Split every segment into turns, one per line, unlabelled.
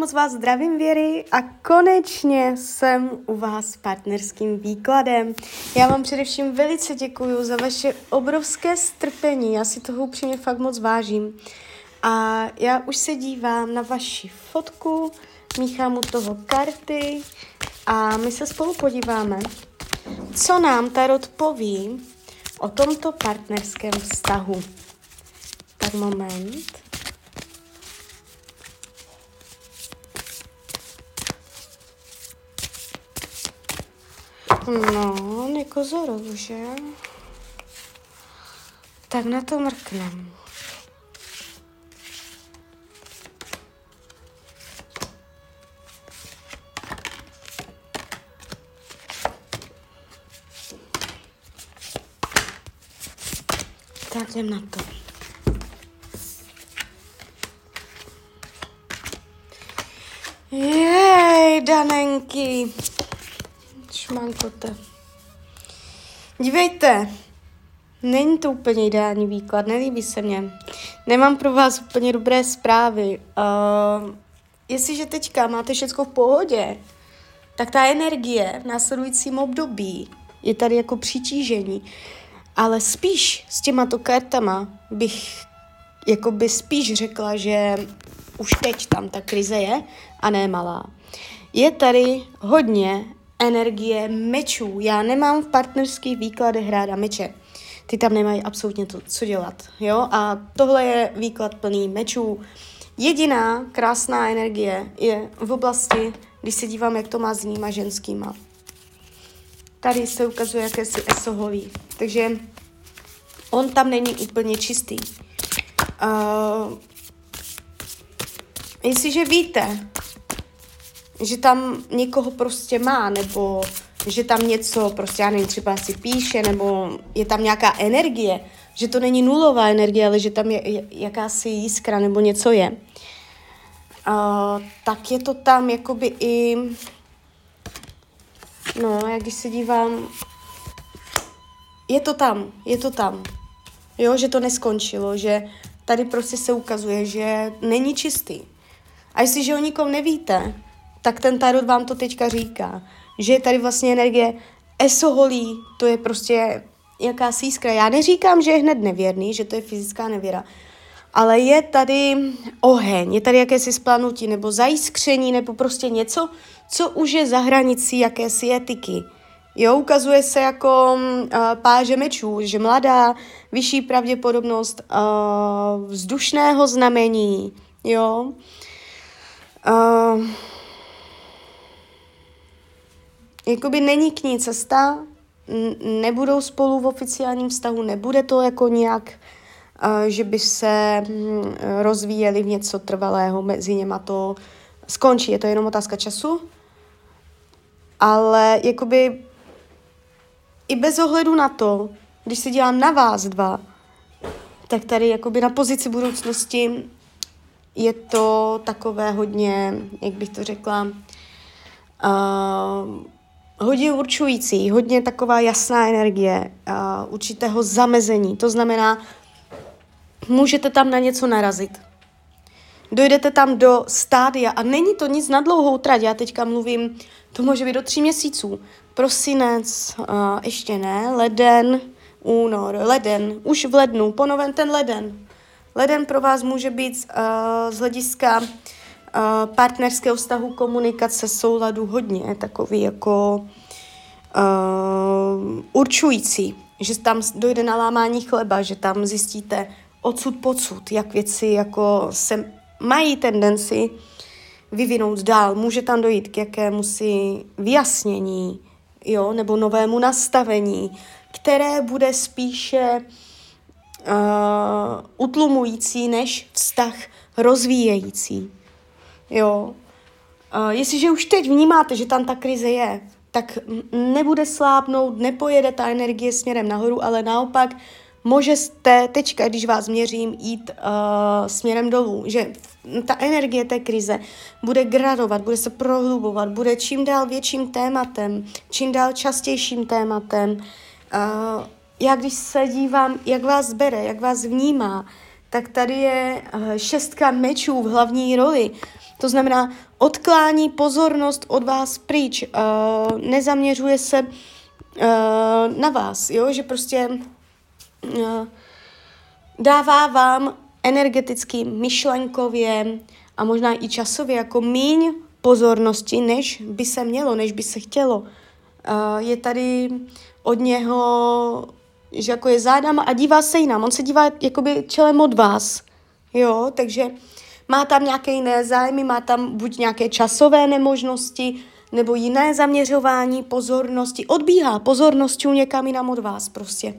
moc vás zdravím, Věry, a konečně jsem u vás s partnerským výkladem. Já vám především velice děkuji za vaše obrovské strpení, já si toho upřímně fakt moc vážím. A já už se dívám na vaši fotku, míchám u toho karty a my se spolu podíváme, co nám Tarot poví o tomto partnerském vztahu. Tak moment. No, nekozoruju, že? Tak na to mrknem. Tak jdem na to. Jej, Danenky šmankote. Dívejte, není to úplně ideální výklad, nelíbí se mně. Nemám pro vás úplně dobré zprávy. Uh, jestliže teďka máte všechno v pohodě, tak ta energie v následujícím období je tady jako přitížení. Ale spíš s těmato kartama bych jako by spíš řekla, že už teď tam ta krize je a ne malá. Je tady hodně energie mečů. Já nemám v partnerských výkladech ráda meče. Ty tam nemají absolutně to, co dělat. Jo? A tohle je výklad plný mečů. Jediná krásná energie je v oblasti, když se dívám, jak to má s nima ženskýma. Tady se ukazuje jakési esoholí. Takže on tam není úplně čistý. Uh, jestliže víte, že tam někoho prostě má, nebo že tam něco, prostě já nevím, třeba si píše, nebo je tam nějaká energie, že to není nulová energie, ale že tam je jakási jiskra nebo něco je, uh, tak je to tam jakoby i, no, jak když se dívám, je to tam, je to tam, jo, že to neskončilo, že tady prostě se ukazuje, že není čistý. A jestliže o nikom nevíte, tak ten tarot vám to teďka říká, že je tady vlastně energie esoholí, to je prostě jaká sískra. Já neříkám, že je hned nevěrný, že to je fyzická nevěra, ale je tady oheň, je tady jakési splanutí nebo zajiskření nebo prostě něco, co už je za hranicí jakési etiky. Jo, ukazuje se jako uh, páže mečů, že mladá, vyšší pravděpodobnost uh, vzdušného znamení, jo. Uh, jakoby není k ní cesta, nebudou spolu v oficiálním vztahu, nebude to jako nějak, uh, že by se um, rozvíjeli v něco trvalého mezi něma, to skončí, je to jenom otázka času, ale jakoby i bez ohledu na to, když se dělám na vás dva, tak tady jakoby na pozici budoucnosti je to takové hodně, jak bych to řekla, uh, hodně určující, hodně taková jasná energie uh, určitého zamezení. To znamená, můžete tam na něco narazit. Dojdete tam do stádia a není to nic na dlouhou trať. Já teďka mluvím, to může být do tří měsíců. Prosinec, uh, ještě ne, leden, únor, leden, už v lednu, ponoven ten leden. Leden pro vás může být uh, z hlediska uh, partnerského vztahu komunikace souladu hodně takový jako uh, určující, že tam dojde na lámání chleba, že tam zjistíte odsud pocud, jak věci jako se mají tendenci vyvinout dál. Může tam dojít k jakému si vyjasnění, jo, nebo novému nastavení, které bude spíše uh, utlumující než vztah rozvíjející. Jo. Uh, jestliže už teď vnímáte, že tam ta krize je, tak nebude slábnout, nepojede ta energie směrem nahoru, ale naopak můžete teďka, když vás měřím, jít uh, směrem dolů, že ta energie té krize bude gradovat, bude se prohlubovat, bude čím dál větším tématem, čím dál častějším tématem. Uh, já když se dívám, jak vás bere, jak vás vnímá, tak tady je uh, šestka mečů v hlavní roli. To znamená, odklání pozornost od vás pryč, uh, nezaměřuje se uh, na vás, jo, že prostě uh, dává vám energeticky, myšlenkově a možná i časově jako míň pozornosti, než by se mělo, než by se chtělo. Uh, je tady od něho, že jako je zádama a dívá se jinam. On se dívá jakoby čelem od vás. Jo, takže má tam nějaké jiné zájmy, má tam buď nějaké časové nemožnosti, nebo jiné zaměřování pozornosti. Odbíhá pozorností někam jinam od vás prostě.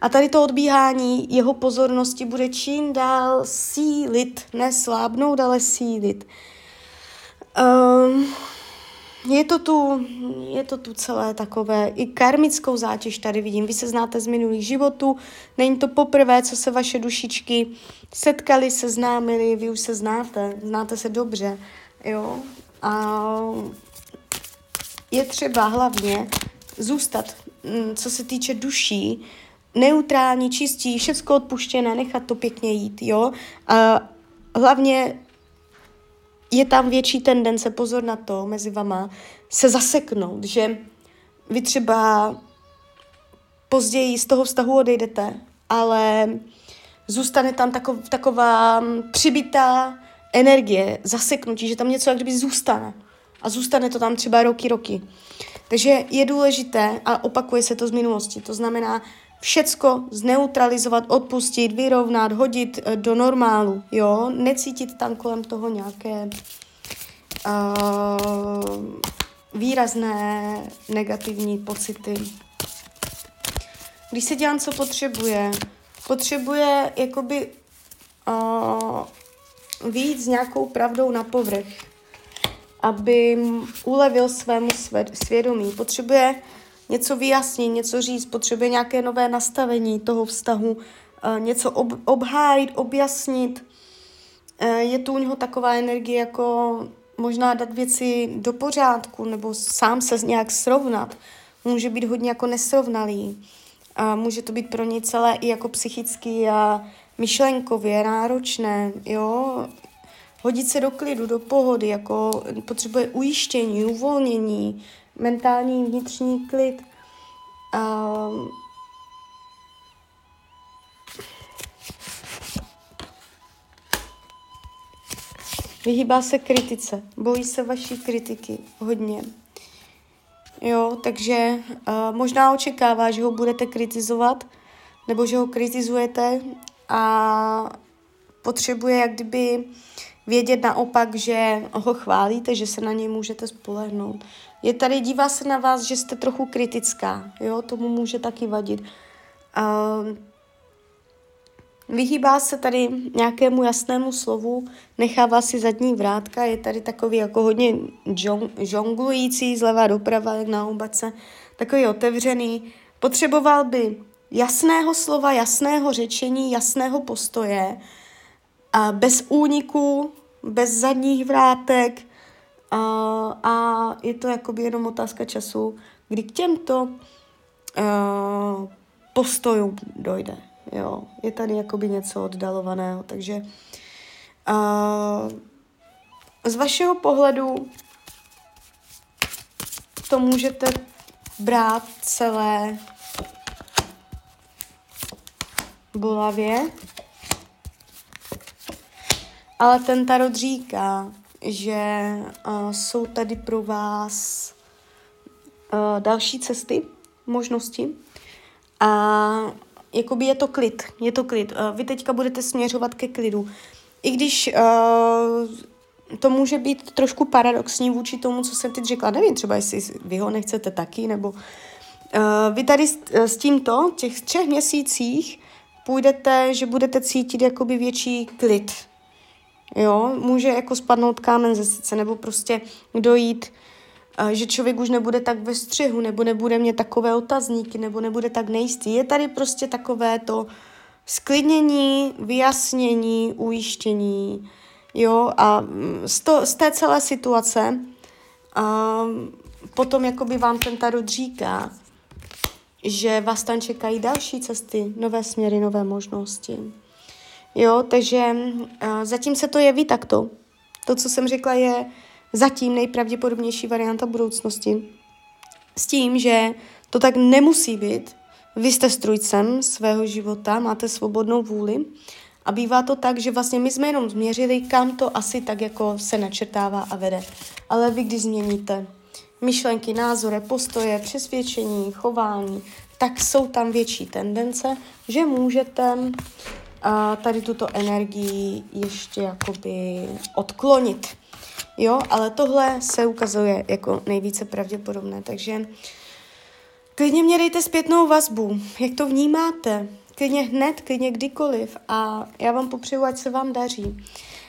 A tady to odbíhání jeho pozornosti bude čím dál sílit, ne slábnout, ale sílit. Um, je to, tu, je to tu celé takové, i karmickou zátěž tady vidím. Vy se znáte z minulých životů, není to poprvé, co se vaše dušičky setkali, seznámili, vy už se znáte, znáte se dobře, jo. A je třeba hlavně zůstat, mm, co se týče duší, neutrální, čistí, všechno odpuštěné, nechat to pěkně jít, jo. A hlavně je tam větší tendence, pozor na to, mezi vama, se zaseknout, že vy třeba později z toho vztahu odejdete, ale zůstane tam takov, taková přibitá energie, zaseknutí, že tam něco jak kdyby zůstane. A zůstane to tam třeba roky, roky. Takže je důležité, a opakuje se to z minulosti, to znamená všecko zneutralizovat, odpustit, vyrovnat, hodit eh, do normálu, jo, necítit tam kolem toho nějaké uh, výrazné negativní pocity. Když se dělám, co potřebuje, potřebuje jakoby uh, víc s nějakou pravdou na povrch, aby ulevil svému svědomí. Potřebuje něco vyjasnit, něco říct, potřebuje nějaké nové nastavení toho vztahu, uh, něco ob, obhájit, objasnit. Uh, je tu u něho taková energie, jako možná dát věci do pořádku, nebo sám se nějak srovnat. Může být hodně jako nesrovnalý. A může to být pro ně celé i jako psychicky a myšlenkově náročné, jo. Hodit se do klidu, do pohody, jako potřebuje ujištění, uvolnění, mentální vnitřní klid. A Vyhýbá se kritice, bojí se vaší kritiky hodně. Jo, takže uh, možná očekává, že ho budete kritizovat, nebo že ho kritizujete a potřebuje jak kdyby vědět naopak, že ho chválíte, že se na něj můžete spolehnout. Je tady, dívá se na vás, že jste trochu kritická, jo, tomu může taky vadit. Uh, Vyhýbá se tady nějakému jasnému slovu, nechává si zadní vrátka, je tady takový jako hodně žonglující zleva doprava, jak na obace, takový otevřený. Potřeboval by jasného slova, jasného řečení, jasného postoje, a bez úniku, bez zadních vrátek a, je to jakoby jenom otázka času, kdy k těmto uh, postojům dojde. Jo, je tady jakoby něco oddalovaného, takže uh, z vašeho pohledu to můžete brát celé bolavě, ale ten tarot říká, že uh, jsou tady pro vás uh, další cesty, možnosti a jakoby je to klid, je to klid. Uh, vy teďka budete směřovat ke klidu. I když uh, to může být trošku paradoxní vůči tomu, co jsem teď řekla, nevím třeba, jestli vy ho nechcete taky, nebo uh, vy tady s, s tímto, těch třech měsících, půjdete, že budete cítit jakoby větší klid. Jo, může jako spadnout kámen ze srdce, nebo prostě dojít uh, že člověk už nebude tak ve střihu, nebo nebude mít takové otazníky, nebo nebude tak nejistý. Je tady prostě takové to sklidnění, vyjasnění, ujištění, jo, a mm, z, to, z té celé situace a potom jakoby vám ten tarot říká, že vás tam čekají další cesty, nové směry, nové možnosti. Jo, takže uh, zatím se to jeví takto. to, co jsem řekla, je zatím nejpravděpodobnější varianta budoucnosti. S tím, že to tak nemusí být. Vy jste strujcem svého života, máte svobodnou vůli a bývá to tak, že vlastně my jsme jenom změřili, kam to asi tak jako se načrtává a vede. Ale vy, když změníte myšlenky, názory, postoje, přesvědčení, chování, tak jsou tam větší tendence, že můžete a tady tuto energii ještě jakoby odklonit. Jo, ale tohle se ukazuje jako nejvíce pravděpodobné, takže klidně mě dejte zpětnou vazbu, jak to vnímáte, klidně hned, klidně kdykoliv a já vám popřeju, ať se vám daří.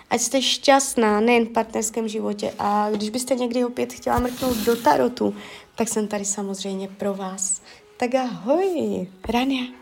Ať jste šťastná, nejen v partnerském životě a když byste někdy opět chtěla mrknout do tarotu, tak jsem tady samozřejmě pro vás. Tak ahoj, Rania.